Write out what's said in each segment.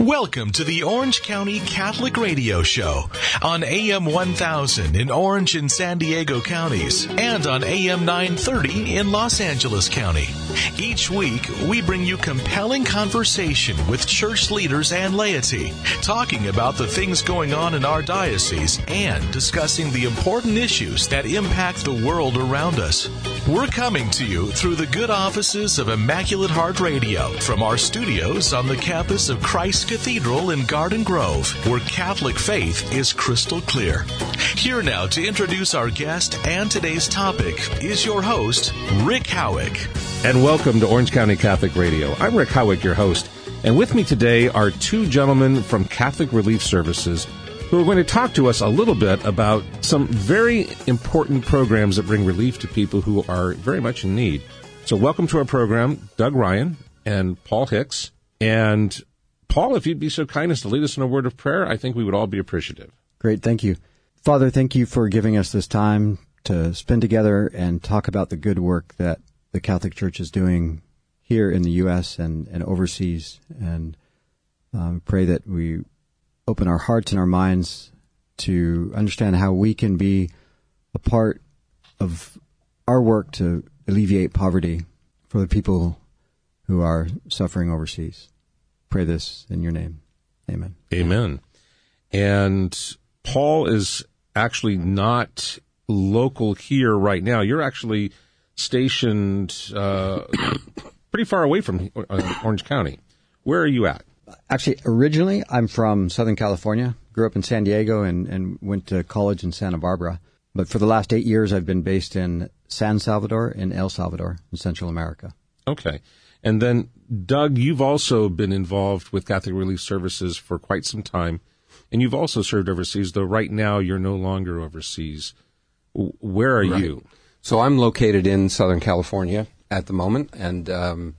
Welcome to the Orange County Catholic Radio Show on AM 1000 in Orange and San Diego counties and on AM 930 in Los Angeles County. Each week, we bring you compelling conversation with church leaders and laity, talking about the things going on in our diocese and discussing the important issues that impact the world around us. We're coming to you through the good offices of Immaculate Heart Radio from our studios on the campus of Christ Cathedral in Garden Grove, where Catholic faith is crystal clear. Here now to introduce our guest and today's topic is your host, Rick Howick. And welcome to Orange County Catholic Radio. I'm Rick Howick, your host. And with me today are two gentlemen from Catholic Relief Services who are going to talk to us a little bit about some very important programs that bring relief to people who are very much in need. So, welcome to our program, Doug Ryan and Paul Hicks. And Paul, if you'd be so kind as to lead us in a word of prayer, I think we would all be appreciative. Great, thank you. Father, thank you for giving us this time to spend together and talk about the good work that the Catholic Church is doing here in the U.S. and, and overseas. And um, pray that we open our hearts and our minds to understand how we can be a part of our work to alleviate poverty for the people who are suffering overseas pray this in your name. Amen. Amen. And Paul is actually not local here right now. You're actually stationed uh, pretty far away from uh, Orange County. Where are you at? Actually, originally, I'm from Southern California. Grew up in San Diego and, and went to college in Santa Barbara. But for the last eight years, I've been based in San Salvador in El Salvador in Central America. Okay. And then, Doug, you've also been involved with Catholic Relief Services for quite some time, and you've also served overseas, though right now you're no longer overseas. Where are right. you? So I'm located in Southern California at the moment, and um,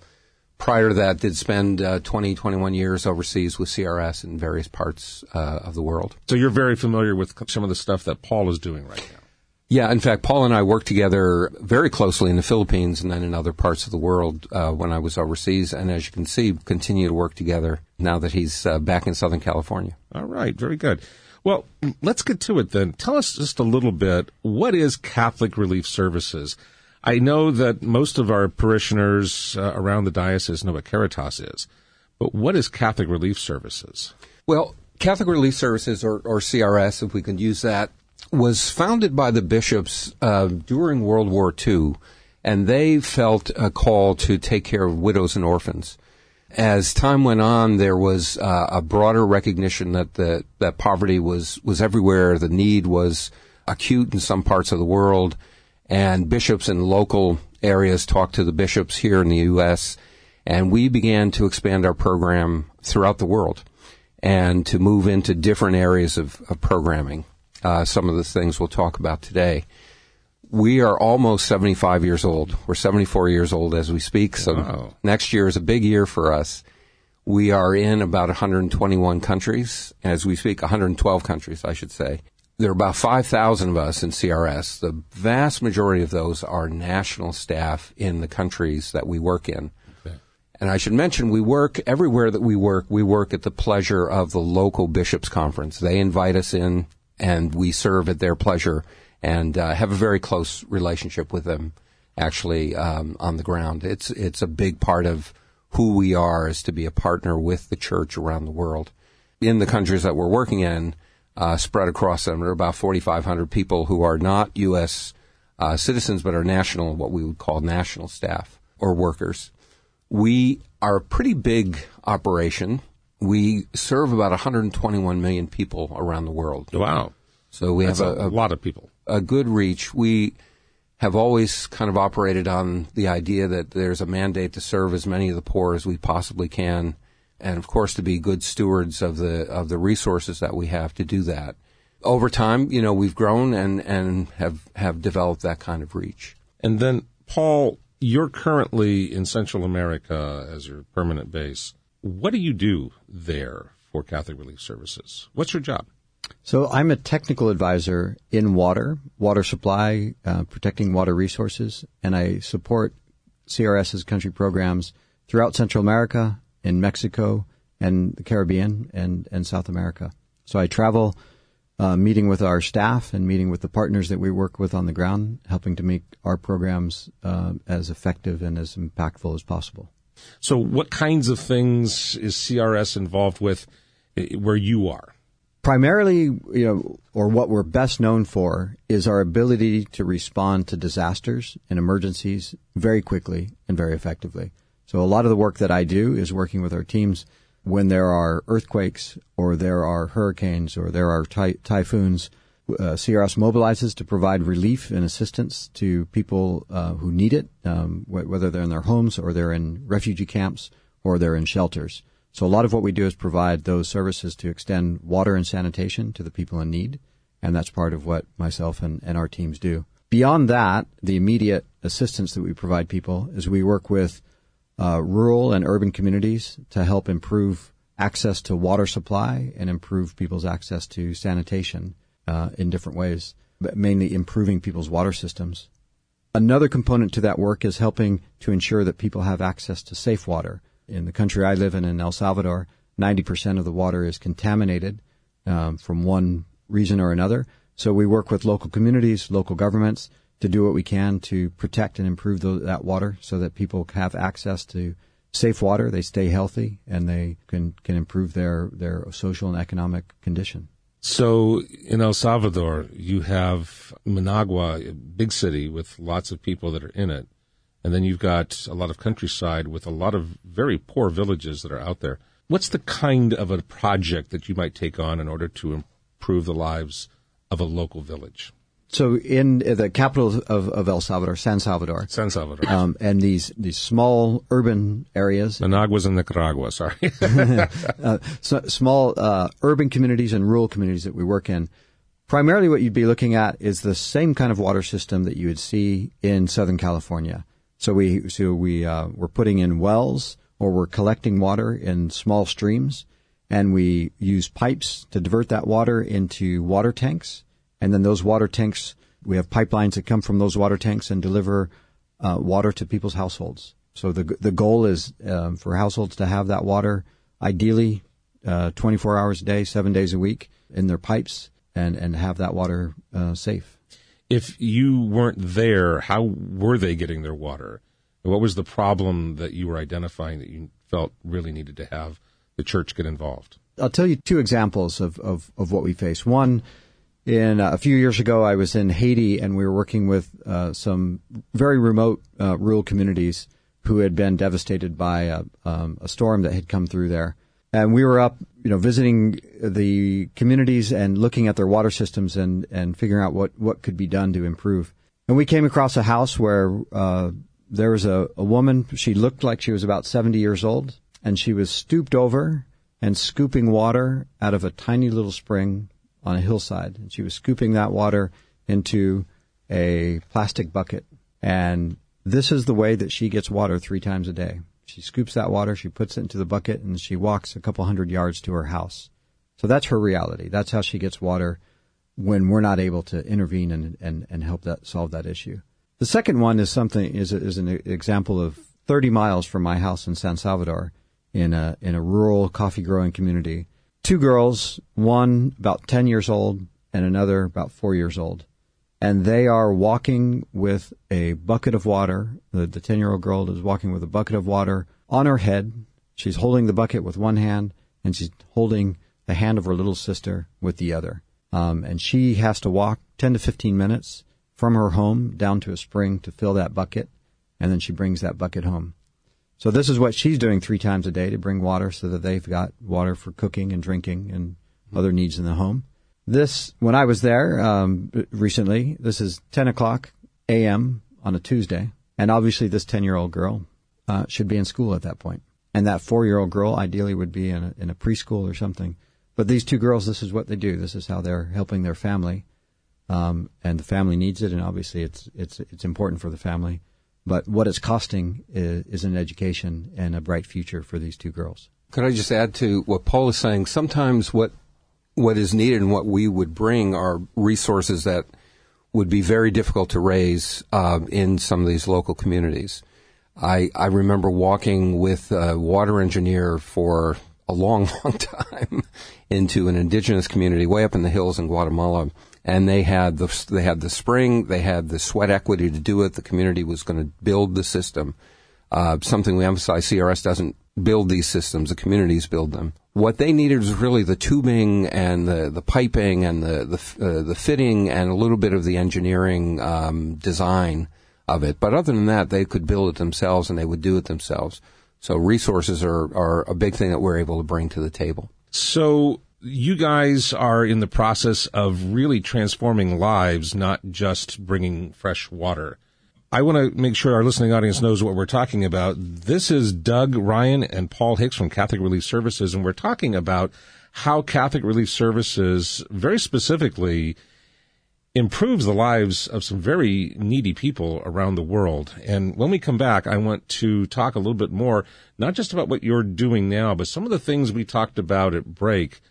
prior to that, did spend uh, 20, 21 years overseas with CRS in various parts uh, of the world. So you're very familiar with some of the stuff that Paul is doing right now. Yeah, in fact, Paul and I worked together very closely in the Philippines and then in other parts of the world uh, when I was overseas. And as you can see, continue to work together now that he's uh, back in Southern California. All right, very good. Well, let's get to it then. Tell us just a little bit what is Catholic Relief Services? I know that most of our parishioners uh, around the diocese know what Caritas is, but what is Catholic Relief Services? Well, Catholic Relief Services, or, or CRS, if we can use that, was founded by the bishops uh, during World War II, and they felt a call to take care of widows and orphans. As time went on, there was uh, a broader recognition that the, that poverty was was everywhere. The need was acute in some parts of the world, and bishops in local areas talked to the bishops here in the U.S. And we began to expand our program throughout the world and to move into different areas of, of programming uh, some of the things we'll talk about today. We are almost 75 years old. We're 74 years old as we speak. So wow. next year is a big year for us. We are in about 121 countries as we speak, 112 countries, I should say. There are about 5,000 of us in CRS. The vast majority of those are national staff in the countries that we work in. And I should mention, we work everywhere that we work. We work at the pleasure of the local bishops conference. They invite us in and we serve at their pleasure and uh, have a very close relationship with them. Actually, um, on the ground, it's it's a big part of who we are is to be a partner with the church around the world. In the countries that we're working in, uh, spread across them, there are about 4,500 people who are not U.S. Uh, citizens but are national, what we would call national staff or workers. We are a pretty big operation we serve about 121 million people around the world. Wow. So we That's have a, a, lot of people. A good reach. We have always kind of operated on the idea that there's a mandate to serve as many of the poor as we possibly can, and of course to be good stewards of the of the resources that we have to do that. Over time, you know, we've grown and and have have developed that kind of reach. And then, Paul, you're currently in Central America as your permanent base. What do you do there for Catholic Relief Services? What's your job? So I'm a technical advisor in water, water supply, uh, protecting water resources, and I support CRS's country programs throughout Central America, in Mexico, and the Caribbean and, and South America. So I travel, uh, meeting with our staff and meeting with the partners that we work with on the ground, helping to make our programs uh, as effective and as impactful as possible. So, what kinds of things is CRS involved with eh, where you are? Primarily, you know, or what we're best known for is our ability to respond to disasters and emergencies very quickly and very effectively. So, a lot of the work that I do is working with our teams when there are earthquakes or there are hurricanes or there are ty- typhoons. Uh, CRS mobilizes to provide relief and assistance to people uh, who need it, um, wh- whether they're in their homes or they're in refugee camps or they're in shelters. So a lot of what we do is provide those services to extend water and sanitation to the people in need, and that's part of what myself and, and our teams do. Beyond that, the immediate assistance that we provide people is we work with uh, rural and urban communities to help improve access to water supply and improve people's access to sanitation uh, in different ways, but mainly improving people's water systems. Another component to that work is helping to ensure that people have access to safe water. In the country I live in, in El Salvador, 90% of the water is contaminated um, from one reason or another. So we work with local communities, local governments, to do what we can to protect and improve the, that water so that people have access to safe water, they stay healthy, and they can, can improve their, their social and economic condition. So in El Salvador, you have Managua, a big city with lots of people that are in it. And then you've got a lot of countryside with a lot of very poor villages that are out there. What's the kind of a project that you might take on in order to improve the lives of a local village? So in the capital of, of El Salvador, San Salvador, San Salvador, um, and these these small urban areas, Managua's in Nicaragua. Sorry, uh, so small uh, urban communities and rural communities that we work in. Primarily, what you'd be looking at is the same kind of water system that you would see in Southern California. So we so we uh, we're putting in wells or we're collecting water in small streams, and we use pipes to divert that water into water tanks and then those water tanks, we have pipelines that come from those water tanks and deliver uh, water to people's households. So the the goal is um, for households to have that water, ideally, uh, 24 hours a day, seven days a week, in their pipes, and and have that water uh, safe. If you weren't there, how were they getting their water? What was the problem that you were identifying that you felt really needed to have the church get involved? I'll tell you two examples of, of, of what we face. One, in uh, a few years ago, I was in Haiti and we were working with uh, some very remote uh, rural communities who had been devastated by a, um, a, storm that had come through there. And we were up, you know, visiting the communities and looking at their water systems and, and figuring out what, what could be done to improve. And we came across a house where uh, there was a, a woman. She looked like she was about 70 years old, and she was stooped over and scooping water out of a tiny little spring on a hillside, and she was scooping that water into a plastic bucket. And this is the way that she gets water three times a day. She scoops that water, she puts it into the bucket, and she walks a couple hundred yards to her house. So that's her reality. That's how she gets water when we're not able to intervene and, and, and help that solve that issue. The second one is something is is an example of 30 miles from my house in San Salvador in a in a rural coffee growing community two girls, one about 10 years old and another about four years old. And they are walking with a bucket of water. The 10 year old girl is walking with a bucket of water on her head. She's holding the bucket with one hand and she's holding the hand of her little sister with the other. Um, and she has to walk 10 to 15 minutes from her home down to a spring to fill that bucket. And then she brings that bucket home. So this is what she's doing three times a day to bring water so that they've got water for cooking and drinking and other needs in the home. This, when I was there um, recently, this is 10 o'clock a.m. on a Tuesday, and obviously this 10 year old girl uh, should be in school at that point, and that four year old girl ideally would be in a, in a preschool or something. But these two girls, this is what they do. This is how they're helping their family, um, and the family needs it, and obviously it's it's it's important for the family. But what it's costing is, is an education and a bright future for these two girls. Could I just add to what Paul is saying? Sometimes what what is needed and what we would bring are resources that would be very difficult to raise uh, in some of these local communities. I, I remember walking with a water engineer for a long, long time into an indigenous community way up in the hills in Guatemala. And they had the, they had the spring, they had the sweat equity to do it. The community was going to build the system. Uh, something we emphasize, CRS doesn't build these systems, the communities build them. What they needed was really the tubing and the, the piping and the, the, uh, the fitting and a little bit of the engineering, um, design of it. But other than that, they could build it themselves and they would do it themselves. So resources are, are a big thing that we're able to bring to the table. So you guys are in the process of really transforming lives, not just bringing fresh water. I want to make sure our listening audience knows what we're talking about. This is Doug Ryan and Paul Hicks from Catholic Relief Services, and we're talking about how Catholic Relief Services very specifically improves the lives of some very needy people around the world. And when we come back, I want to talk a little bit more, not just about what you're doing now, but some of the things we talked about at break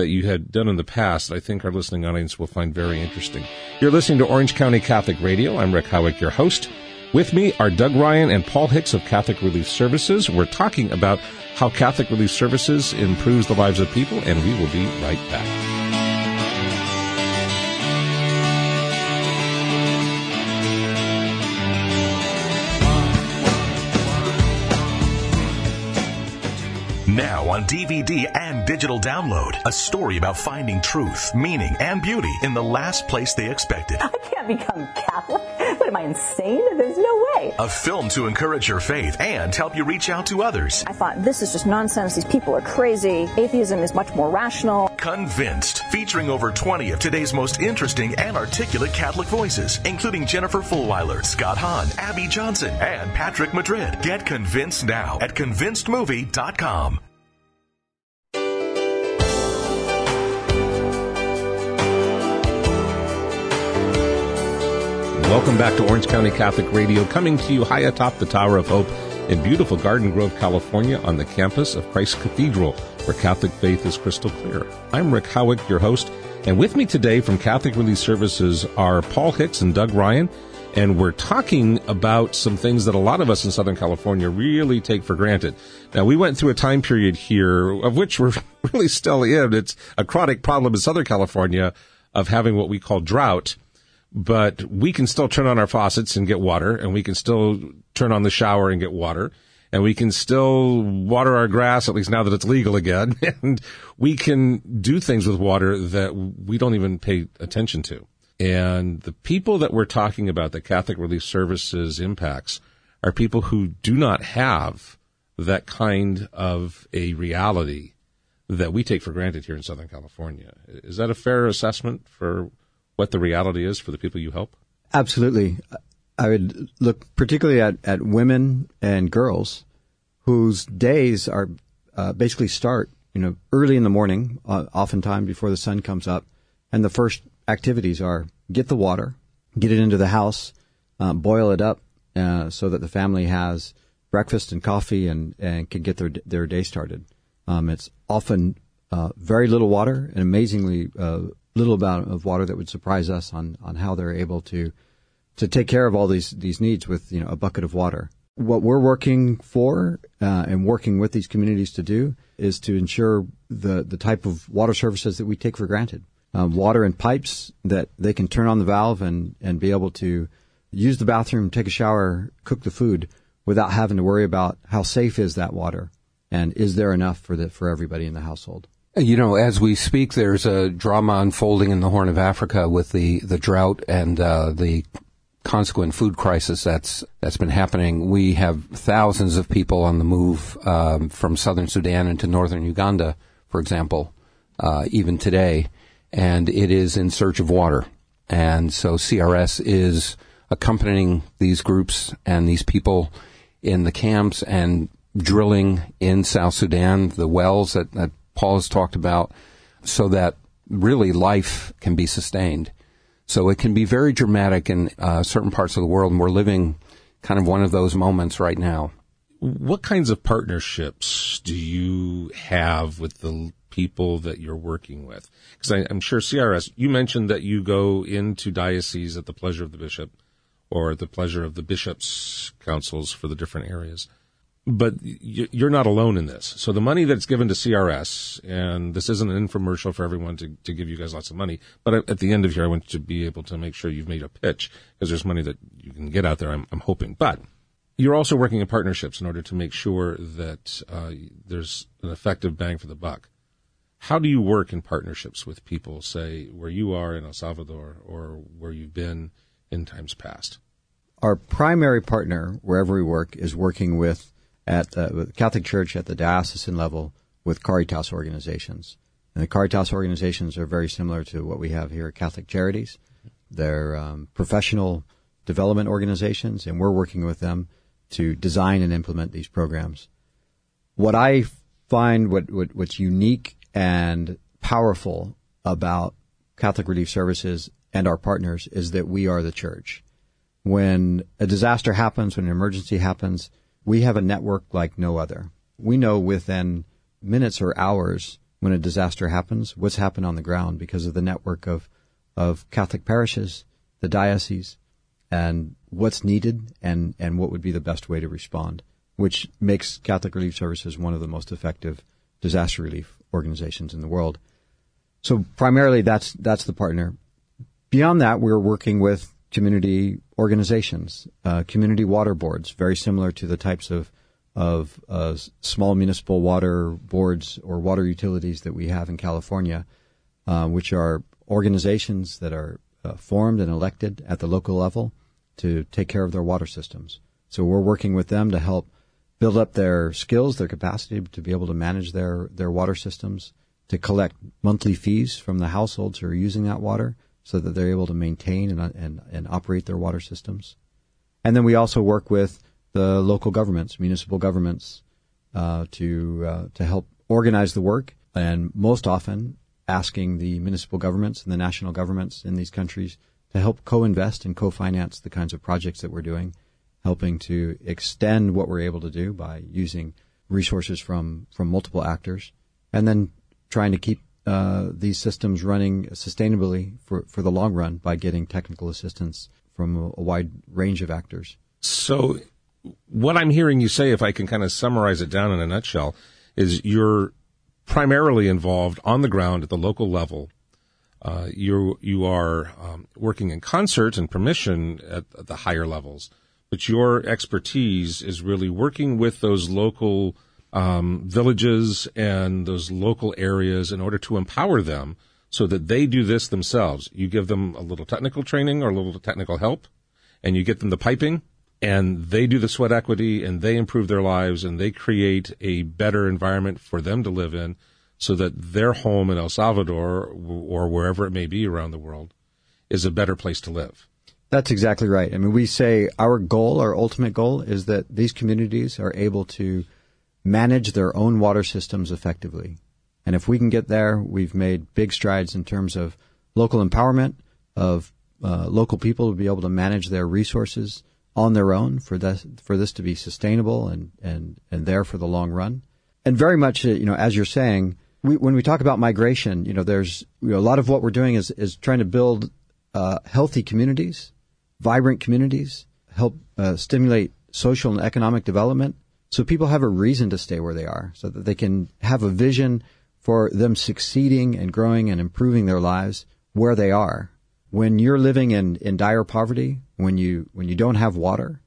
that you had done in the past, I think our listening audience will find very interesting. You're listening to Orange County Catholic Radio. I'm Rick Howick, your host. With me are Doug Ryan and Paul Hicks of Catholic Relief Services. We're talking about how Catholic Relief Services improves the lives of people, and we will be right back. Now on DVD and digital download, a story about finding truth, meaning, and beauty in the last place they expected. I can't become Catholic. What am I insane? There's no way. A film to encourage your faith and help you reach out to others. I thought this is just nonsense. These people are crazy. Atheism is much more rational. Convinced, featuring over 20 of today's most interesting and articulate Catholic voices, including Jennifer Fulwiler, Scott Hahn, Abby Johnson, and Patrick Madrid. Get convinced now at convincedmovie.com. Welcome back to Orange County Catholic Radio, coming to you high atop the Tower of Hope in beautiful Garden Grove, California, on the campus of Christ Cathedral, where Catholic faith is crystal clear. I'm Rick Howick, your host, and with me today from Catholic Relief Services are Paul Hicks and Doug Ryan, and we're talking about some things that a lot of us in Southern California really take for granted. Now, we went through a time period here of which we're really still in. It's a chronic problem in Southern California of having what we call drought but we can still turn on our faucets and get water and we can still turn on the shower and get water and we can still water our grass, at least now that it's legal again. And we can do things with water that we don't even pay attention to. And the people that we're talking about the Catholic Relief Services impacts are people who do not have that kind of a reality that we take for granted here in Southern California. Is that a fair assessment for what the reality is for the people you help? Absolutely. I would look particularly at, at women and girls whose days are uh, basically start, you know, early in the morning, uh, oftentimes before the sun comes up. And the first activities are get the water, get it into the house, uh, boil it up uh, so that the family has breakfast and coffee and, and can get their, their day started. Um, it's often uh, very little water and amazingly uh, little amount of water that would surprise us on, on how they're able to to take care of all these these needs with you know a bucket of water. What we're working for uh, and working with these communities to do is to ensure the the type of water services that we take for granted. Um, water in pipes that they can turn on the valve and and be able to use the bathroom, take a shower, cook the food without having to worry about how safe is that water and is there enough for the for everybody in the household. You know, as we speak, there's a drama unfolding in the Horn of Africa with the, the drought and uh, the consequent food crisis that's that's been happening. We have thousands of people on the move um, from southern Sudan into northern Uganda, for example, uh, even today, and it is in search of water. And so CRS is accompanying these groups and these people in the camps and drilling in South Sudan the wells that, that Paul has talked about, so that really life can be sustained. So it can be very dramatic in uh, certain parts of the world, and we're living kind of one of those moments right now. What kinds of partnerships do you have with the people that you're working with? Because I'm sure CRS, you mentioned that you go into dioceses at the pleasure of the bishop or at the pleasure of the bishops' councils for the different areas. But you're not alone in this. So the money that's given to CRS, and this isn't an infomercial for everyone to, to give you guys lots of money, but at the end of here, I want you to be able to make sure you've made a pitch because there's money that you can get out there. I'm, I'm hoping, but you're also working in partnerships in order to make sure that uh, there's an effective bang for the buck. How do you work in partnerships with people, say where you are in El Salvador or where you've been in times past? Our primary partner, wherever we work, is working with at the Catholic Church at the diocesan level with Caritas organizations. And the Caritas organizations are very similar to what we have here at Catholic Charities. They're um, professional development organizations, and we're working with them to design and implement these programs. What I find what, what what's unique and powerful about Catholic Relief Services and our partners is that we are the church. When a disaster happens, when an emergency happens, we have a network like no other. We know within minutes or hours when a disaster happens what's happened on the ground because of the network of, of Catholic parishes, the diocese, and what's needed and, and what would be the best way to respond, which makes Catholic Relief Services one of the most effective disaster relief organizations in the world. So primarily that's, that's the partner. Beyond that, we're working with community organizations, uh, community water boards, very similar to the types of of uh, small municipal water boards or water utilities that we have in California, uh, which are organizations that are uh, formed and elected at the local level to take care of their water systems. So we're working with them to help build up their skills, their capacity to be able to manage their, their water systems, to collect monthly fees from the households who are using that water, so that they're able to maintain and, and, and operate their water systems. And then we also work with the local governments, municipal governments, uh, to uh, to help organize the work, and most often asking the municipal governments and the national governments in these countries to help co-invest and co-finance the kinds of projects that we're doing, helping to extend what we're able to do by using resources from from multiple actors, and then trying to keep uh, these systems running sustainably for, for the long run by getting technical assistance from a, a wide range of actors. So, what I'm hearing you say, if I can kind of summarize it down in a nutshell, is you're primarily involved on the ground at the local level. Uh, you you are um, working in concert and permission at, at the higher levels, but your expertise is really working with those local um, villages and those local areas in order to empower them so that they do this themselves. You give them a little technical training or a little technical help, and you get them the piping, and they do the sweat equity, and they improve their lives, and they create a better environment for them to live in so that their home in El Salvador or wherever it may be around the world is a better place to live. That's exactly right. I mean, we say our goal, our ultimate goal, is that these communities are able to – manage their own water systems effectively. And if we can get there, we've made big strides in terms of local empowerment of uh, local people to be able to manage their resources on their own for this for this to be sustainable and and and there for the long run. And very much, uh, you know, as you're saying, we, when we talk about migration, you know, there's you know, a lot of what we're doing is is trying to build uh, healthy communities, vibrant communities, help uh, stimulate social and economic development, so people have a reason to stay where they are so that they can have a vision for them succeeding and growing and improving their lives where they are. When you're living in, in dire poverty, when you, when you don't have water,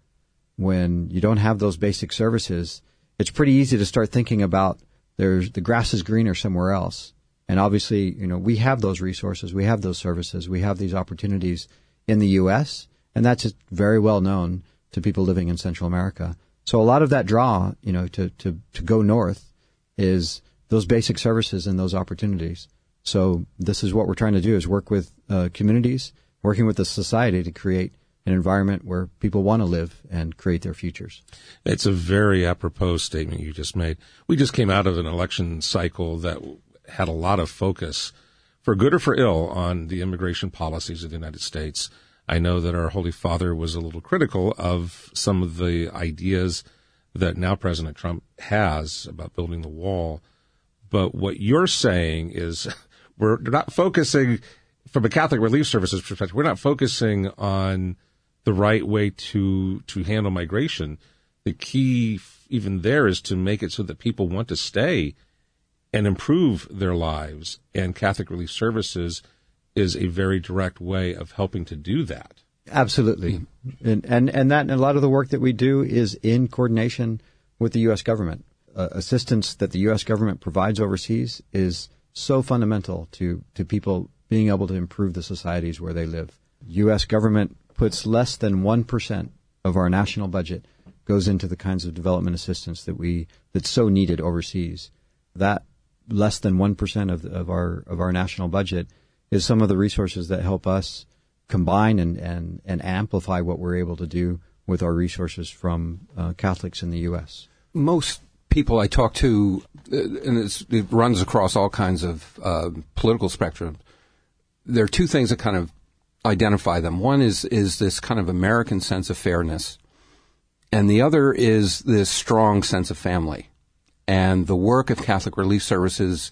when you don't have those basic services, it's pretty easy to start thinking about there's, the grass is greener somewhere else. And obviously, you know, we have those resources, we have those services, we have these opportunities in the U.S., and that's very well known to people living in Central America. So a lot of that draw, you know, to, to, to go north is those basic services and those opportunities. So this is what we're trying to do is work with uh, communities, working with the society to create an environment where people want to live and create their futures. It's a very apropos statement you just made. We just came out of an election cycle that had a lot of focus, for good or for ill, on the immigration policies of the United States. I know that our Holy Father was a little critical of some of the ideas that now President Trump has about building the wall. But what you're saying is we're not focusing from a Catholic Relief Services perspective, we're not focusing on the right way to to handle migration. the key even there is to make it so that people want to stay and improve their lives. And Catholic Relief Services is a very direct way of helping to do that. Absolutely. And, and, and that, and a lot of the work that we do is in coordination with the U.S. government. Uh, assistance that the U.S. government provides overseas is so fundamental to, to people being able to improve the societies where they live. U.S. government puts less than 1% of our national budget goes into the kinds of development assistance that we, that's so needed overseas. That less than 1% of, of our, of our national budget is some of the resources that help us combine and, and, and amplify what we're able to do with our resources from uh, Catholics in the U.S. Most people I talk to, uh, and it runs across all kinds of uh, political spectrum. There are two things that kind of identify them. One is is this kind of American sense of fairness, and the other is this strong sense of family. And the work of Catholic Relief Services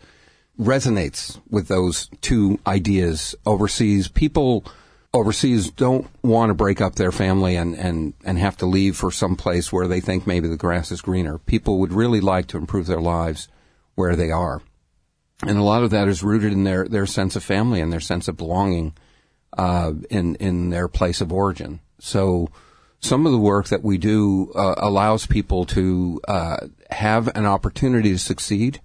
resonates with those two ideas overseas. People overseas don't want to break up their family and, and, and have to leave for some place where they think maybe the grass is greener. People would really like to improve their lives where they are. And a lot of that is rooted in their, their sense of family and their sense of belonging uh, in, in their place of origin. So some of the work that we do uh, allows people to uh, have an opportunity to succeed,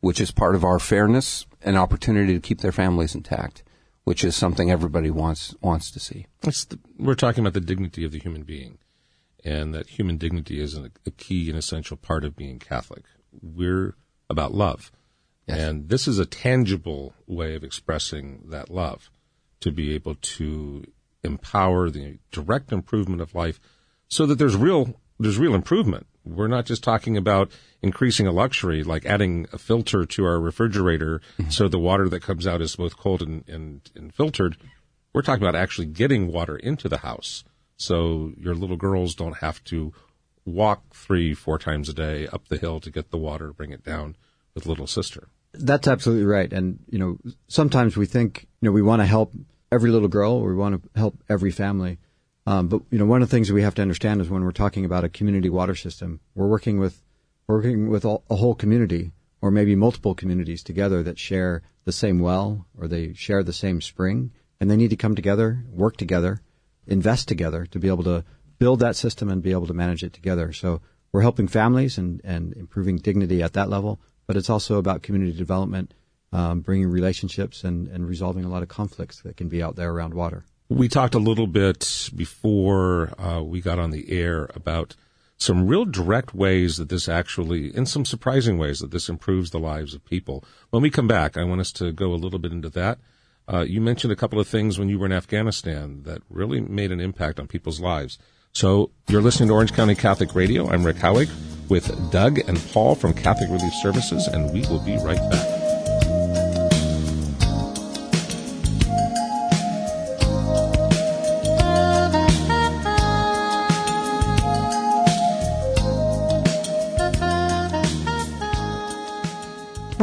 which is part of our fairness, and opportunity to keep their families intact which is something everybody wants wants to see. The, we're talking about the dignity of the human being, and that human dignity is a, a key and essential part of being Catholic. We're about love, yes. and this is a tangible way of expressing that love, to be able to empower the direct improvement of life, so that there's real there's real improvement. We're not just talking about increasing a luxury, like adding a filter to our refrigerator mm-hmm. so the water that comes out is both cold and, and, and filtered. We're talking about actually getting water into the house so your little girls don't have to walk three, four times a day up the hill to get the water, bring it down with little sister. That's absolutely right. And, you know, sometimes we think, you know, we want to help every little girl or we want to help every family. Um, but you know, one of the things we have to understand is when we're talking about a community water system, we're working with working with a whole community or maybe multiple communities together that share the same well or they share the same spring, and they need to come together, work together, invest together to be able to build that system and be able to manage it together. So we're helping families and, and improving dignity at that level, but it's also about community development, um, bringing relationships and, and resolving a lot of conflicts that can be out there around water. We talked a little bit before uh, we got on the air about some real direct ways that this actually, in some surprising ways, that this improves the lives of people. When we come back, I want us to go a little bit into that. Uh, you mentioned a couple of things when you were in Afghanistan that really made an impact on people's lives. So you're listening to Orange County Catholic Radio. I'm Rick Howick with Doug and Paul from Catholic Relief Services, and we will be right back.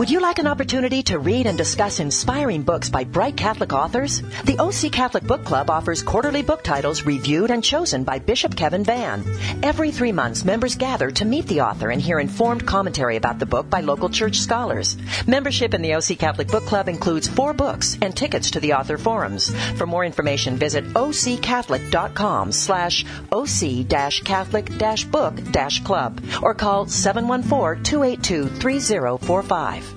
Would you like an opportunity to read and discuss inspiring books by bright Catholic authors? The OC Catholic Book Club offers quarterly book titles reviewed and chosen by Bishop Kevin Vann. Every three months, members gather to meet the author and hear informed commentary about the book by local church scholars. Membership in the OC Catholic Book Club includes four books and tickets to the author forums. For more information, visit occatholic.com slash oc-catholic-book-club or call 714-282-3045.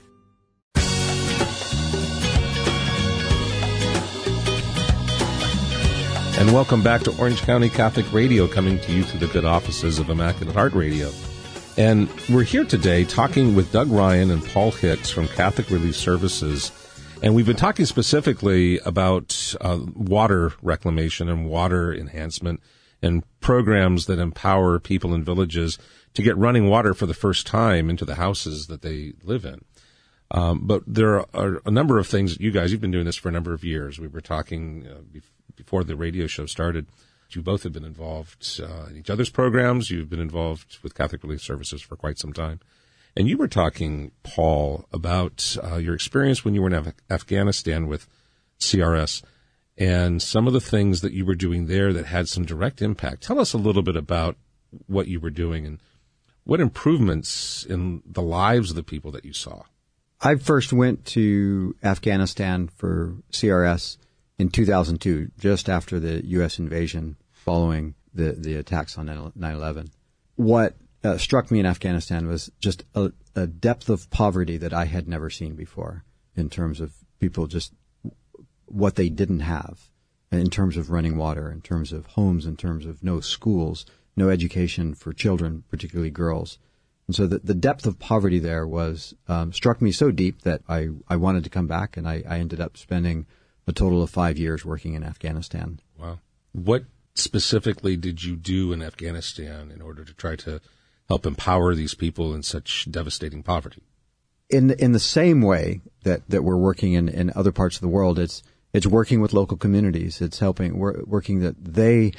And welcome back to Orange County Catholic Radio, coming to you through the good offices of Immaculate Heart Radio. And we're here today talking with Doug Ryan and Paul Hicks from Catholic Relief Services. And we've been talking specifically about uh, water reclamation and water enhancement and programs that empower people in villages to get running water for the first time into the houses that they live in. Um, but there are a number of things you guys, you've been doing this for a number of years. We were talking uh, before the radio show started. You both have been involved uh, in each other's programs. You've been involved with Catholic Relief Services for quite some time. And you were talking, Paul, about uh, your experience when you were in Af- Afghanistan with CRS and some of the things that you were doing there that had some direct impact. Tell us a little bit about what you were doing and what improvements in the lives of the people that you saw? I first went to Afghanistan for CRS in 2002, just after the U.S. invasion following the, the attacks on 9-11. What uh, struck me in Afghanistan was just a, a depth of poverty that I had never seen before in terms of people just what they didn't have in terms of running water, in terms of homes, in terms of no schools, no education for children, particularly girls. And so the, the depth of poverty there was um, struck me so deep that I, I wanted to come back, and I, I ended up spending a total of five years working in Afghanistan. Wow. What specifically did you do in Afghanistan in order to try to help empower these people in such devastating poverty? In in the same way that, that we're working in, in other parts of the world, it's it's working with local communities. It's helping working that they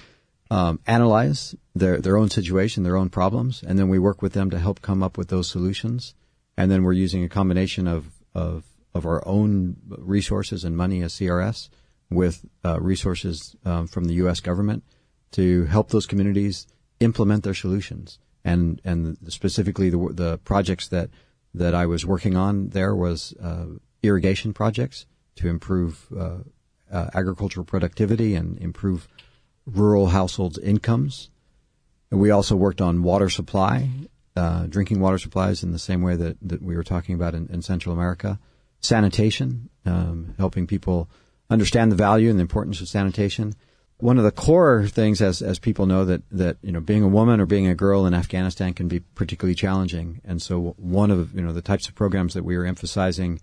um, analyze their their own situation, their own problems, and then we work with them to help come up with those solutions. And then we're using a combination of of of our own resources and money as CRS with uh, resources um, from the U.S. government to help those communities implement their solutions. And and specifically the the projects that that I was working on there was uh, irrigation projects to improve uh, uh, agricultural productivity and improve rural households' incomes. And we also worked on water supply, uh, drinking water supplies in the same way that, that we were talking about in, in Central America. Sanitation, um, helping people understand the value and the importance of sanitation. One of the core things, as as people know, that that you know, being a woman or being a girl in Afghanistan can be particularly challenging. And so, one of you know the types of programs that we were emphasizing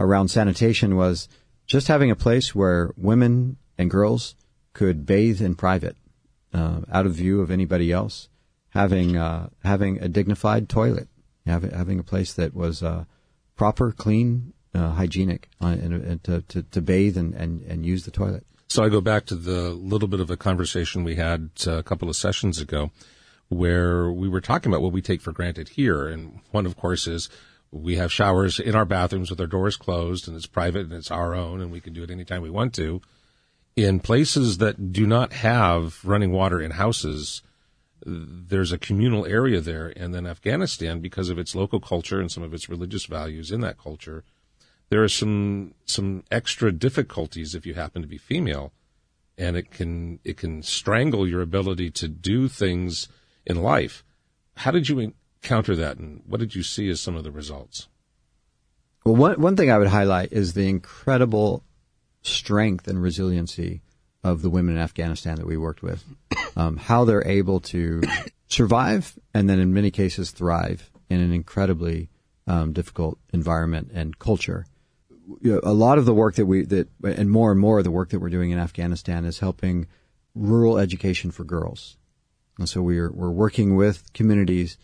around sanitation was just having a place where women and girls could bathe in private, uh, out of view of anybody else, having uh, having a dignified toilet, having having a place that was uh, proper, clean, uh, hygienic, uh, and, and to, to, to bathe and, and, and use the toilet. So I go back to the little bit of a conversation we had uh, a couple of sessions ago, where we were talking about what we take for granted here, and one, of course, is we have showers in our bathrooms with our doors closed and it's private and it's our own and we can do it anytime we want to. In places that do not have running water in houses, there's a communal area there. And then Afghanistan, because of its local culture and some of its religious values in that culture, there are some, some extra difficulties if you happen to be female and it can, it can strangle your ability to do things in life. How did you encounter that, and what did you see as some of the results? Well, one one thing I would highlight is the incredible strength and resiliency of the women in Afghanistan that we worked with. Um, how they're able to survive and then, in many cases, thrive in an incredibly um, difficult environment and culture. You know, a lot of the work that we that and more and more of the work that we're doing in Afghanistan is helping rural education for girls. And so we're we're working with communities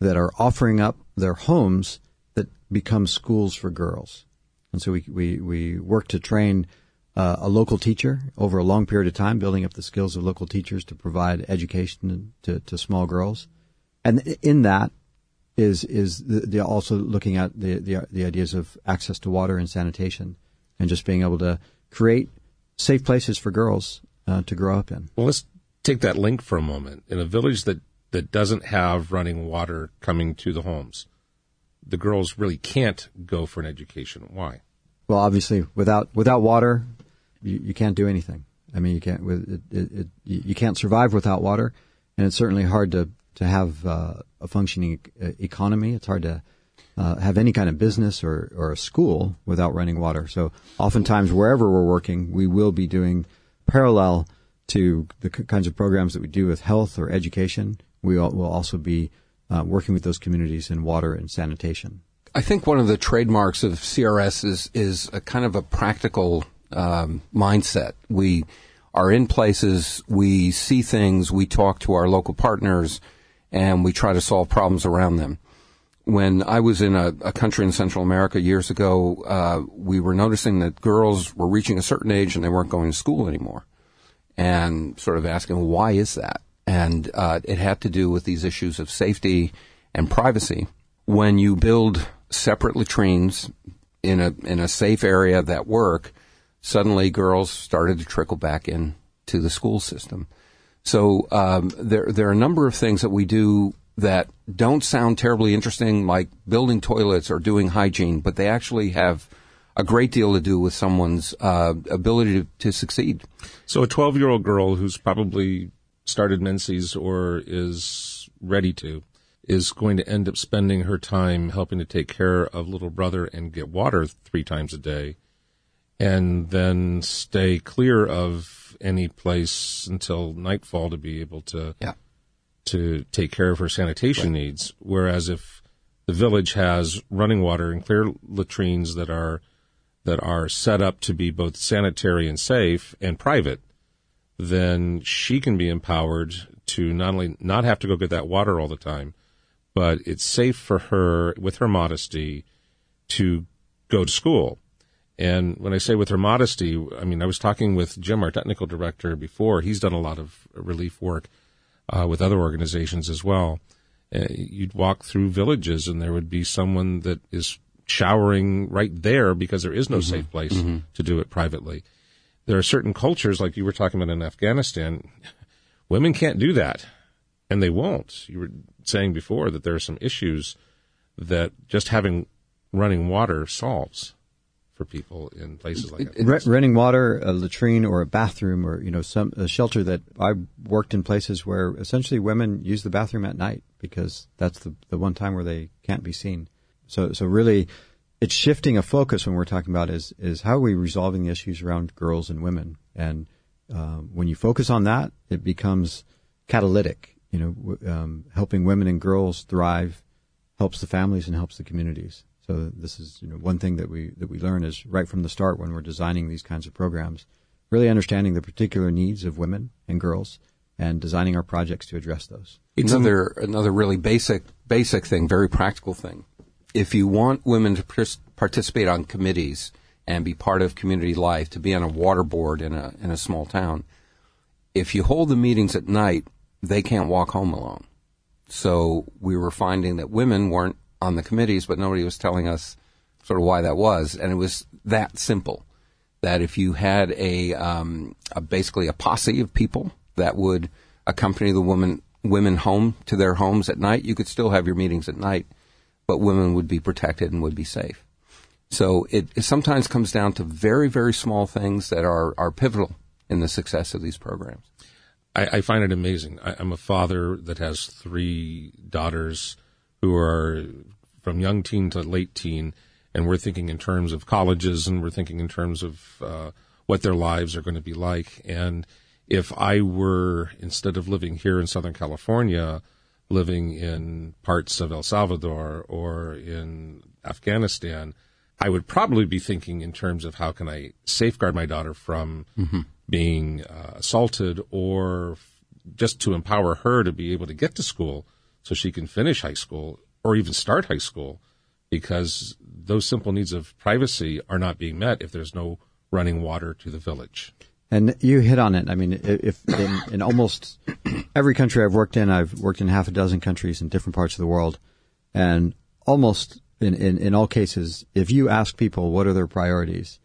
that are offering up their homes that become schools for girls. And so we, we, we work to train uh, a local teacher over a long period of time, building up the skills of local teachers to provide education to, to small girls. And in that is, is the, the also looking at the, the, the ideas of access to water and sanitation and just being able to create safe places for girls uh, to grow up in. Well, let's take that link for a moment. In a village that that doesn't have running water coming to the homes. The girls really can't go for an education. Why? Well, obviously, without without water, you, you can't do anything. I mean, you can't it, it, it, you can't survive without water, and it's certainly hard to to have uh, a functioning economy. It's hard to uh, have any kind of business or, or a school without running water. So oftentimes, wherever we're working, we will be doing parallel to the kinds of programs that we do with health or education we will also be uh, working with those communities in water and sanitation. I think one of the trademarks of CRS is is a kind of a practical um, mindset. We are in places, we see things, we talk to our local partners, and we try to solve problems around them. When I was in a, a country in Central America years ago, uh, we were noticing that girls were reaching a certain age and they weren't going to school anymore, and sort of asking, why is that? and uh, it had to do with these issues of safety and privacy. When you build separate latrines in a in a safe area that work, suddenly girls started to trickle back in to the school system. So um, there there are a number of things that we do that don't sound terribly interesting, like building toilets or doing hygiene, but they actually have a great deal to do with someone's uh, ability to, to succeed. So a 12 year old girl who's probably started menses or is ready to is going to end up spending her time helping to take care of little brother and get water three times a day and then stay clear of any place until nightfall to be able to Yeah. to take care of her sanitation needs whereas if the village has running water and clear latrines that are that are set up to be both sanitary and safe and private then she can be empowered to not only not have to go get that water all the time, but it's safe for her with her modesty to go to school. And when I say with her modesty, I mean, I was talking with Jim, our technical director, before. He's done a lot of relief work uh, with other organizations as well. Uh, you'd walk through villages and there would be someone that is showering right there because there is no safe place to do it privately there are certain cultures, like you were talking about in Afghanistan, women can't do that, and they won't. You were saying before that there are some issues that just having running water solves for people in places like that. Re- renting water, a latrine, or a bathroom, or you know, some a shelter that I worked in places where essentially women use the bathroom at night because that's the the one time where they can't be seen. So so really, it's shifting a focus when we're talking about is is how are we resolving the issues around girls and women, and um, when you focus on that, it becomes catalytic. You know, um, helping women and girls thrive helps the families and helps the communities. So this is you know one thing that we that we learn is right from the start when we're designing these kinds of programs, really understanding the particular needs of women and girls and designing our projects to address those. another another really basic basic thing, very practical thing. If you want women to pers- participate on committees and be part of community life, to be on a water board in a in a small town, if you hold the meetings at night, they can't walk home alone. So we were finding that women weren't on the committees, but nobody was telling us sort of why that was, and it was that simple. That if you had a, um, a basically a posse of people that would accompany the women women home to their homes at night, you could still have your meetings at night, but women would be protected and would be safe. So it, it sometimes comes down to very very small things that are are pivotal in the success of these programs. I, I find it amazing. I, I'm a father that has three daughters who are from young teen to late teen, and we're thinking in terms of colleges and we're thinking in terms of uh, what their lives are going to be like. And if I were, instead of living here in Southern California, living in parts of El Salvador or in Afghanistan, I would probably be thinking in terms of how can I safeguard my daughter from being uh, assaulted or f- just to empower her to be able to get to school so she can finish high school or even start high school because those simple needs of privacy are not being met if there's no running water to the village. And you hit on it. I mean, if in, in almost every country I've worked in, I've worked in half a dozen countries in different parts of the world, and almost in, in, in all cases, if you ask people what are their priorities,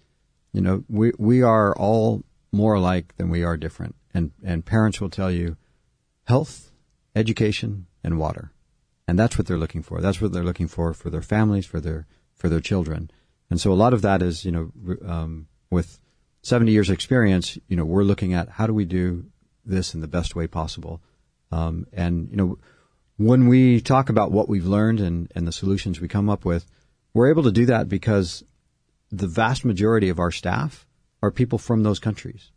you know, we we are all more alike than we are different, and and parents will tell you, health, education, and water, and that's what they're looking for. That's what they're looking for for their families, for their for their children, and so a lot of that is you know um, with 70 years experience, you know, we're looking at how do we do this in the best way possible. Um, and, you know, when we talk about what we've learned and, and the solutions we come up with, we're able to do that because the vast majority of our staff are people from those countries.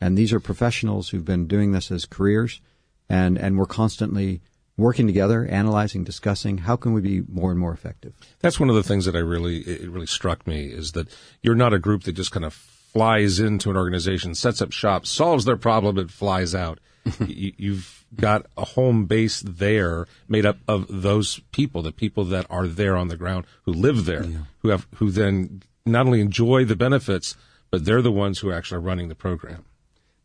And these are professionals who've been doing this as careers and, and we're constantly working together, analyzing, discussing how can we be more and more effective. That's one of the things that I really it really struck me is that you're not a group that just kind of flies into an organization, sets up shop, solves their problem, and flies out. you, you've got a home base there made up of those people, the people that are there on the ground, who live there, who have who then not only enjoy the benefits, but they're the ones who are actually running the program.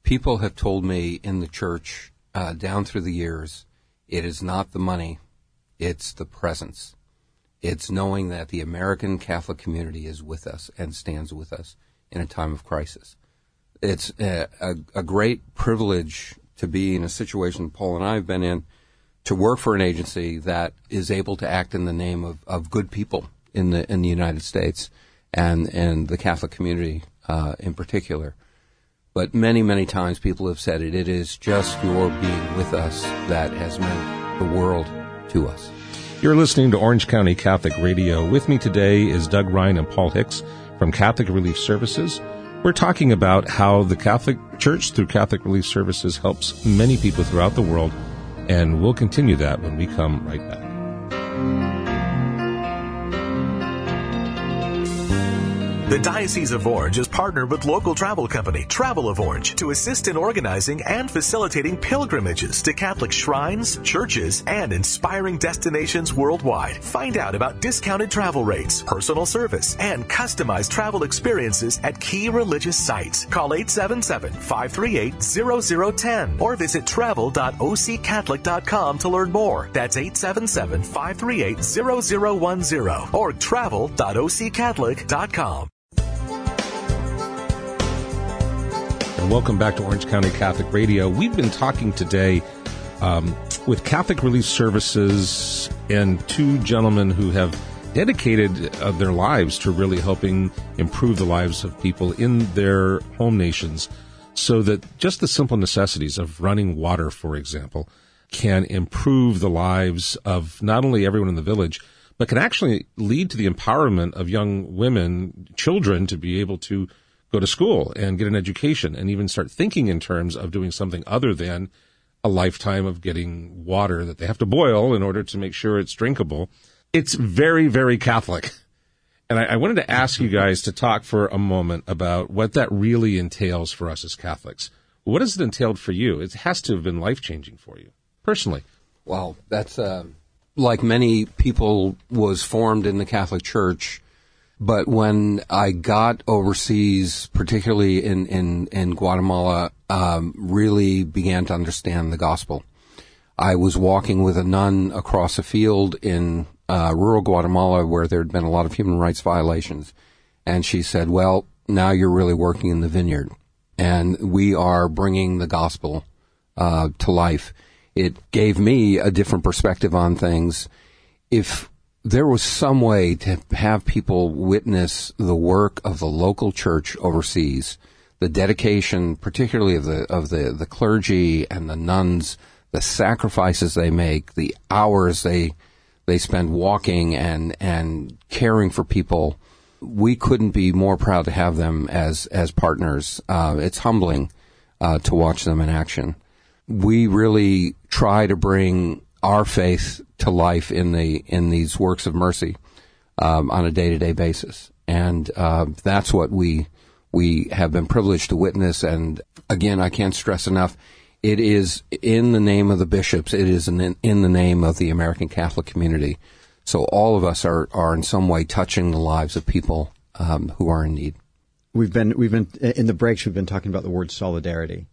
People have told me in the church uh, down through the years, it is not the money, it's the presence. It's knowing that the American Catholic community is with us and stands with us in a time of crisis. It's a, a, a great privilege to be in a situation Paul and I have been in, to work for an agency that is able to act in the name of, of good people in the in the United States and and the Catholic community uh, in particular. But many many times people have said it. It is just your being with us that has meant the world to us. You're listening to Orange County Catholic Radio. With me today is Doug Ryan and Paul Hicks from Catholic Relief Services. We're talking about how the Catholic Church through Catholic Relief Services helps many people throughout the world, and we'll continue that when we come right back. The Diocese of Orange is partnered with local travel company Travel of Orange to assist in organizing and facilitating pilgrimages to Catholic shrines, churches, and inspiring destinations worldwide. Find out about discounted travel rates, personal service, and customized travel experiences at key religious sites. Call 877-538-0010 or visit travel.occatholic.com to learn more. That's 877-538-0010 or travel.occatholic.com. and welcome back to Orange County Catholic Radio. We've been talking today um, with Catholic Relief Services and two gentlemen who have dedicated uh, their lives to really helping improve the lives of people in their home nations so that just the simple necessities of running water, for example, can improve the lives of not only everyone in the village, but can actually lead to the empowerment of young women, children to be able to go to school and get an education and even start thinking in terms of doing something other than a lifetime of getting water that they have to boil in order to make sure it's drinkable. It's very, very Catholic. And I, I, wanted to ask you guys to talk for a moment about what that really entails for us as Catholics. What has it entailed for you? It has to have been life changing for you personally. Well, that's uh, like many people was formed in the Catholic Church but when I got overseas, particularly in, in, in Guatemala, um, really began to understand the gospel. I was walking with a nun across a field in uh, rural Guatemala where there had been a lot of human rights violations. And she said, well, now you're really working in the vineyard. And we are bringing the gospel uh, to life. It gave me a different perspective on things. If there was some way to have people witness the work of the local church overseas, the dedication, particularly of the of the, the clergy and the nuns, the sacrifices they make, the hours they they spend walking and and caring for people. We couldn't be more proud to have them as as partners. Uh, it's humbling uh, to watch them in action. We really try to bring our faith to life in the in these works of mercy um, on a day to day basis, and uh, that's what we we have been privileged to witness. And again, I can't stress enough. It is in the name of the bishops. It is in, in the name of the American Catholic community. So all of us are, are in some way touching the lives of people um, who are in need. We've been we've been in the breaks. We've been talking about the word solidarity,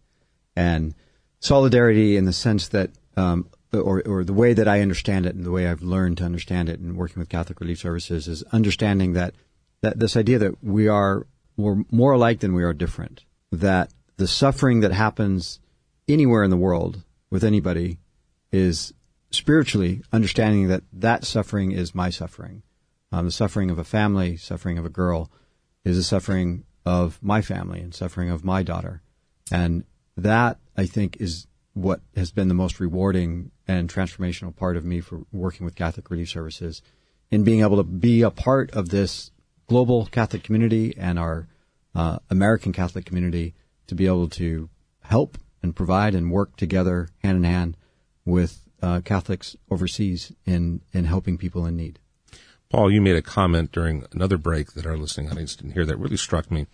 and solidarity in the sense that um, or, or the way that I understand it and the way I've learned to understand it in working with Catholic Relief Services is understanding that, that this idea that we are we're more alike than we are different. That the suffering that happens anywhere in the world with anybody is spiritually understanding that that suffering is my suffering. Um, the suffering of a family, suffering of a girl, is the suffering of my family and suffering of my daughter. And that, I think, is what has been the most rewarding and transformational part of me for working with Catholic Relief Services in being able to be a part of this global Catholic community and our uh, American Catholic community to be able to help and provide and work together hand in hand with uh, Catholics overseas in, in helping people in need. Paul, you made a comment during another break that our listening audience didn't hear that really struck me.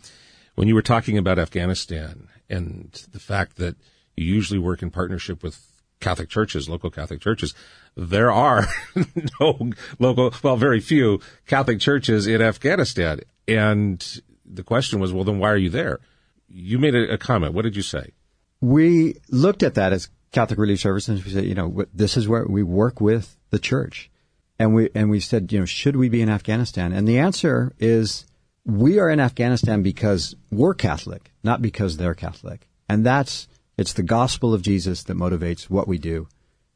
When you were talking about Afghanistan and the fact that you usually work in partnership with Catholic churches, local Catholic churches. There are no local, well, very few Catholic churches in Afghanistan. And the question was, well, then why are you there? You made a, comment. What did you say? We looked at that as Catholic Relief Services. We said, you know, this is where we work with the church. And we, and we said, you know, should we be in Afghanistan? And the answer is we are in Afghanistan because we're Catholic, not because they're Catholic. And that's It's the gospel of Jesus that motivates what we do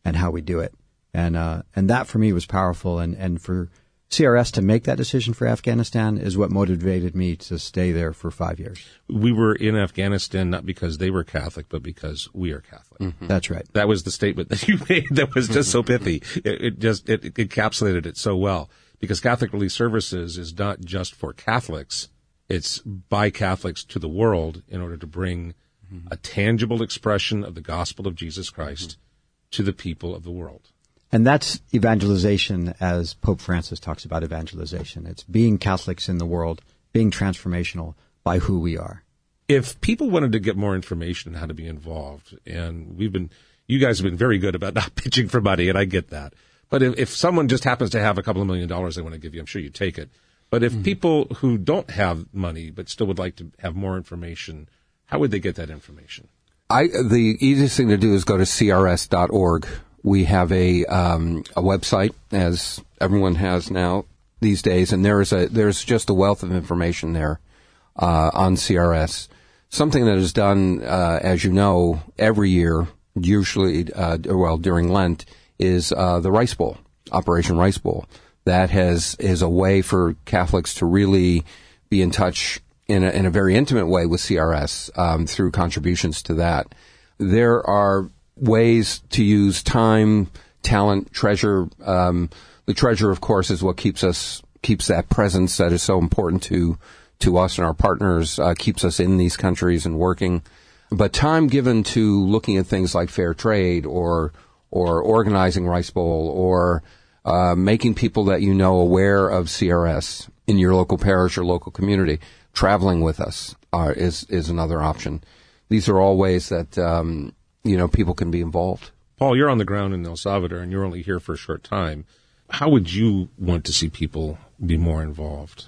and how we do it. And, uh, and that for me was powerful. And, and for CRS to make that decision for Afghanistan is what motivated me to stay there for five years. We were in Afghanistan not because they were Catholic, but because we are Catholic. Mm-hmm. That's right. That was the statement that you made. That was just so pithy. It, it just it, it encapsulated it so well. Because Catholic Relief Services is not just for Catholics; it's by Catholics to the world in order to bring mm-hmm. a tangible expression of the gospel of Jesus Christ mm-hmm. to the people of the world. And that's evangelization as Pope Francis talks about evangelization. It's being Catholics in the world, being transformational by who we are. If people wanted to get more information on how to be involved, and we've been, you guys have been very good about not pitching for money, and I get that. But if, if someone just happens to have a couple of million dollars they want to give you, I'm sure you take it. But if mm-hmm. people who don't have money but still would like to have more information, how would they get that information? I, the easiest thing to do is go to crs.org we have a um, a website, as everyone has now these days, and there is a there's just a wealth of information there uh, on CRS. Something that is done, uh, as you know, every year, usually uh, well during Lent, is uh, the Rice Bowl, Operation Rice Bowl. That has is a way for Catholics to really be in touch in a, in a very intimate way with CRS um, through contributions to that. There are ways to use time, talent, treasure. Um, the treasure, of course, is what keeps us keeps that presence that is so important to to us and our partners, uh, keeps us in these countries and working. But time given to looking at things like fair trade or or organizing Rice Bowl or uh, making people that you know aware of CRS in your local parish or local community, traveling with us uh, is is another option. These are all ways that um, you know, people can be involved. Paul, you're on the ground in El Salvador and you're only here for a short time. How would you want to see people be more involved?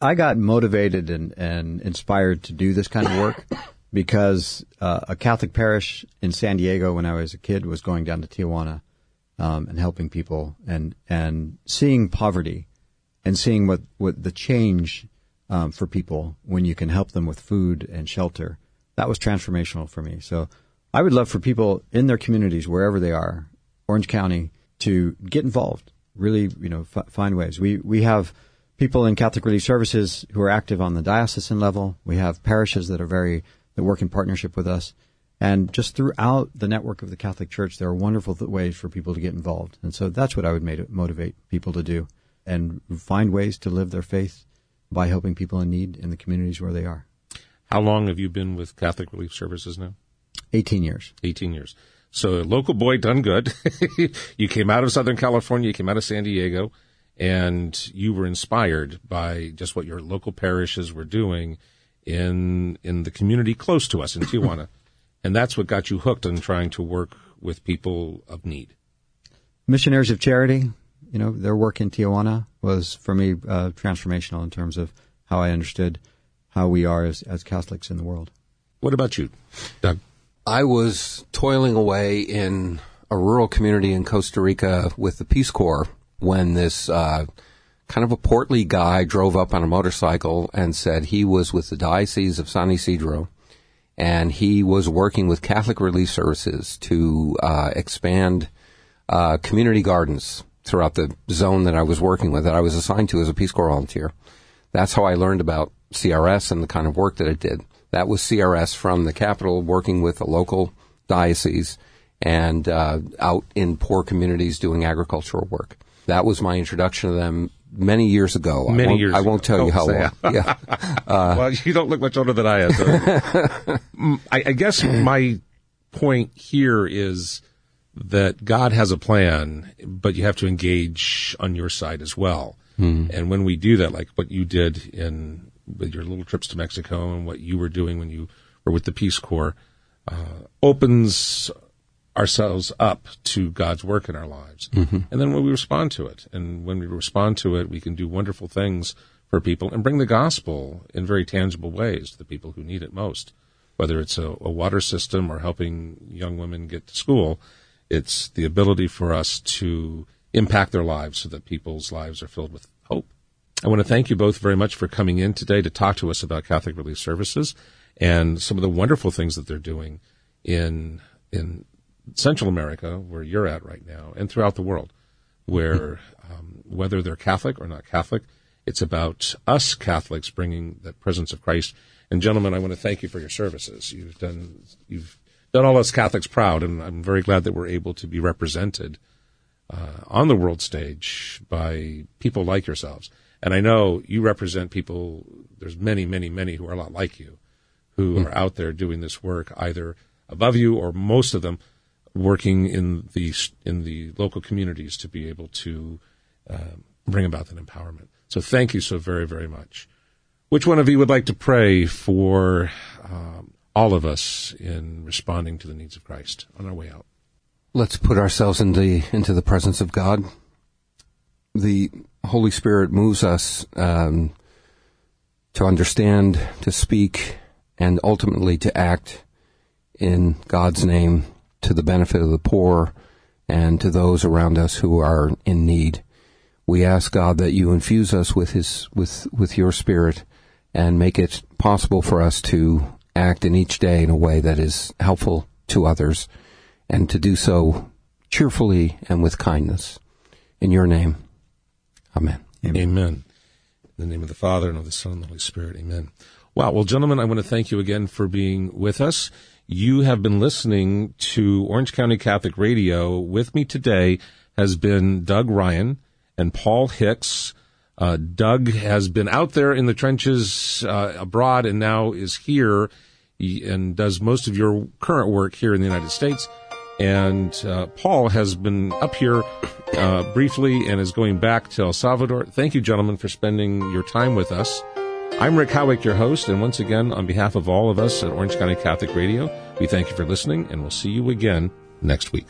I got motivated and, and inspired to do this kind of work because uh, a Catholic parish in San Diego when I was a kid was going down to Tijuana um, and helping people and and seeing poverty and seeing what, what the change um, for people when you can help them with food and shelter. That was transformational for me. So I would love for people in their communities, wherever they are, Orange County, to get involved. Really, you know, f- find ways. We we have people in Catholic Relief Services who are active on the diocesan level. We have parishes that are very that work in partnership with us, and just throughout the network of the Catholic Church, there are wonderful th- ways for people to get involved. And so that's what I would motivate people to do, and find ways to live their faith by helping people in need in the communities where they are. How long have you been with Catholic Relief Services now? 18 years. 18 years. So local boy done good. you came out of Southern California, you came out of San Diego, and you were inspired by just what your local parishes were doing in in the community close to us in Tijuana. and that's what got you hooked on trying to work with people of need. Missionaries of Charity, you know, their work in Tijuana was for me uh, transformational in terms of how I understood how we are as, as Catholics in the world. What about you, Doug? I was toiling away in a rural community in Costa Rica with the Peace Corps when this uh, kind of a portly guy drove up on a motorcycle and said he was with the Diocese of San Isidro and he was working with Catholic Relief Services to uh, expand uh, community gardens throughout the zone that I was working with, that I was assigned to as a Peace Corps volunteer. That's how I learned about CRS and the kind of work that it did. That was CRS from the capital working with a local diocese and uh, out in poor communities doing agricultural work. That was my introduction to them many years ago. Many I years. I won't ago. tell you how long. yeah. Uh, well, you don't look much older than I am. So. I, I guess my point here is that God has a plan, but you have to engage on your side as well. Mm. And when we do that, like what you did in with your little trips to Mexico and what you were doing when you were with the Peace Corps uh, opens ourselves up to God's work in our lives. Mm-hmm. And then when we respond to it, and when we respond to it, we can do wonderful things for people and bring the gospel in very tangible ways to the people who need it most. Whether it's a, a water system or helping young women get to school, it's the ability for us to impact their lives so that people's lives are filled with hope. I want to thank you both very much for coming in today to talk to us about Catholic Relief Services and some of the wonderful things that they're doing in in Central America, where you're at right now, and throughout the world, where um, whether they're Catholic or not Catholic, it's about us Catholics bringing the presence of Christ. And gentlemen, I want to thank you for your services. You've done you've done all us Catholics proud, and I'm very glad that we're able to be represented uh, on the world stage by people like yourselves. And I know you represent people. There's many, many, many who are a lot like you, who mm. are out there doing this work, either above you or most of them working in the in the local communities to be able to uh, bring about that empowerment. So thank you so very, very much. Which one of you would like to pray for um, all of us in responding to the needs of Christ on our way out? Let's put ourselves in the, into the presence of God. The Holy Spirit moves us um, to understand, to speak, and ultimately to act in God's name to the benefit of the poor and to those around us who are in need. We ask God that you infuse us with his with with your spirit and make it possible for us to act in each day in a way that is helpful to others and to do so cheerfully and with kindness. In your name. Amen. Amen. Amen. In the name of the Father and of the Son and the Holy Spirit. Amen. Wow. Well, gentlemen, I want to thank you again for being with us. You have been listening to Orange County Catholic Radio. With me today has been Doug Ryan and Paul Hicks. Uh, Doug has been out there in the trenches uh, abroad and now is here and does most of your current work here in the United States. And uh, Paul has been up here uh, briefly and is going back to El Salvador. Thank you, gentlemen, for spending your time with us. I'm Rick Howick, your host, and once again, on behalf of all of us at Orange County Catholic Radio, we thank you for listening, and we'll see you again next week.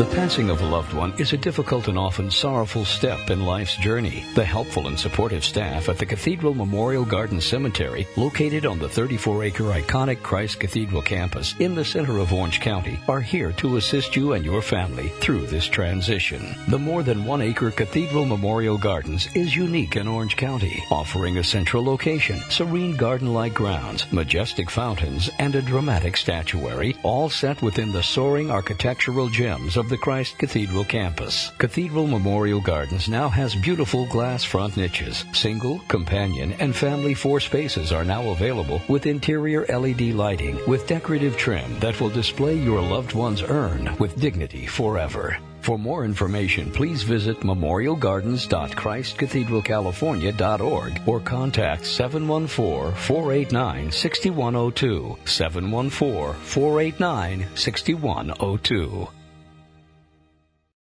The passing of a loved one is a difficult and often sorrowful step in life's journey. The helpful and supportive staff at the Cathedral Memorial Garden Cemetery, located on the 34-acre iconic Christ Cathedral campus in the center of Orange County, are here to assist you and your family through this transition. The more than one acre Cathedral Memorial Gardens is unique in Orange County, offering a central location, serene garden-like grounds, majestic fountains, and a dramatic statuary, all set within the soaring architectural gems of the Christ Cathedral campus. Cathedral Memorial Gardens now has beautiful glass front niches. Single, companion, and family four spaces are now available with interior LED lighting with decorative trim that will display your loved one's urn with dignity forever. For more information, please visit memorialgardens.christcathedralcalifornia.org or contact 714-489-6102. 714-489-6102.